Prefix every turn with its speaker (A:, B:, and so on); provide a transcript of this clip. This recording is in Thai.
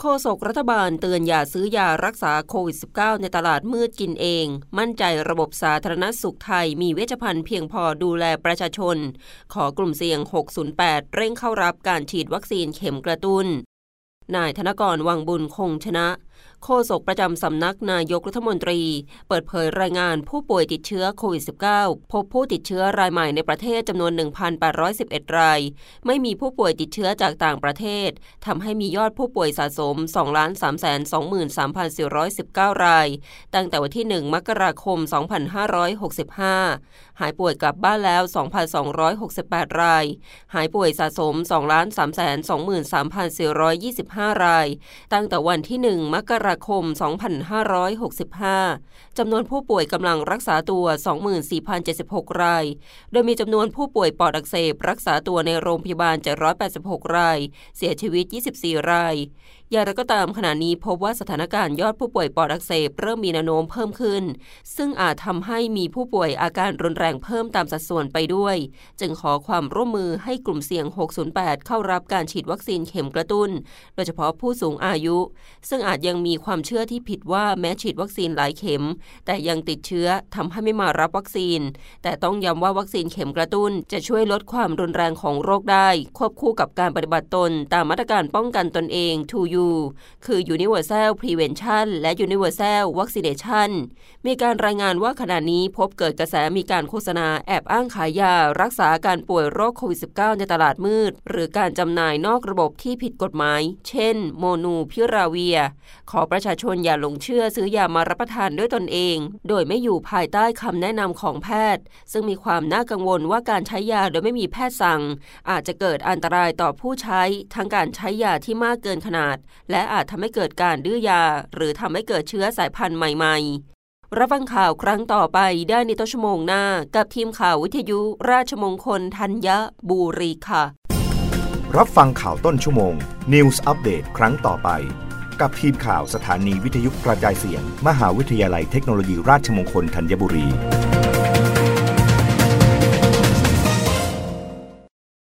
A: โฆษกรัฐบาลเตือนอย่าซื้อยารักษาโควิด -19 ในตลาดมืดกินเอง มั่นใจระบบสาธารณสุขไทยมีเวชภัณฑ์เพียงพอดูแลประชาชน ขอกลุ่มเสี่ยง 608 เร่งเข้ารับการฉีดวัคซีนเข็มกระตุ้น นายธนกรวังบุญคงชนะ โฆษกประจำสำนักนายกรัฐมนตรี เปิดเผยรายงานผู้ป่วยติดเชื้อโควิด -19 พบผู้ติดเชื้อรายใหม่ในประเทศจำนวน 1,811 ราย ไม่มีผู้ป่วยติดเชื้อจากต่างประเทศทำให้มียอดผู้ป่วยสะสม 2,323,419 ราย ตั้งแต่วันที่ 1 มกราคม 2565 หายป่วยกลับบ้านแล้ว 2,268 ราย หายป่วยสะสม 2,323,425 ราย ตั้งแต่วันที่ 1 มกราคม 2565 จำนวนผู้ป่วยกำลังรักษาตัว 24,076 ราย โดยมีจำนวนผู้ป่วยปอดอักเสบรักษาตัวในโรงพยาบาล 786 ราย เสียชีวิต 24 ราย อย่างไรก็ตามขณะนี้พบว่าสถานการณ์ยอดผู้ป่วยปอดอักเสบเริ่มมีแนวโน้มเพิ่มขึ้น ซึ่งอาจทำให้มีผู้ป่วยอาการรุนแรงเพิ่มตามสัดส่วนไปด้วย จึงขอความร่วมมือให้กลุ่มเสี่ยง 608 เข้ารับการฉีดวัคซีนเข็มกระตุ้น โดยเฉพาะผู้สูงอายุ ซึ่งอาจยังมีความเชื่อที่ผิดว่าแม้ฉีดวัคซีนหลายเข็ม แต่ยังติดเชื้อทำให้ไม่มารับวัคซีน แต่ต้องย้ำว่าวัคซีนเข็มกระตุ้น จะช่วยลดความรุนแรงของโรคได้ ควบคู่กับการปฏิบัติตน ตามมาตรการป้องกันตนเอง 2U คือ Universal Prevention และ Universal Vaccination มีการรายงานว่าขณะนี้พบเกิดกระแสมีการโฆษณาแอบอ้างขายยา รักษาการป่วยโรคโควิด -19 ในตลาดมืด หรือการจำหน่ายนอกระบบที่ผิดกฎหมาย เช่น โมนูพิราเวีย ขอประชาชนอย่าหลงเชื่อซื้อยามารับประทานด้วยตนเอง โดยไม่อยู่ภายใต้คำแนะนำของแพทย์ ซึ่งมีความน่ากังวลว่าการใช้ยาโดยไม่มีแพทย์สั่ง อาจจะเกิดอันตรายต่อผู้ใช้ทั้งการใช้ยาที่มากเกินขนาดและอาจทำให้เกิดการดื้อยา หรือทำให้เกิดเชื้อสายพันธุ์ใหม่ ๆ รับฟังข่าวครั้งต่อไปได้ในต้นชั่วโมงหน้า กับทีมข่าววิทยุราชมงคลธัญบุรีค่ะ
B: รับฟังข่าวต้นชั่วโมง News อัปเดตครั้งต่อไป กับทีมข่าวสถานีวิทยุกระจายเสียง มหาวิทยาลัยเทคโนโลยีราชมงคลธัญบุรี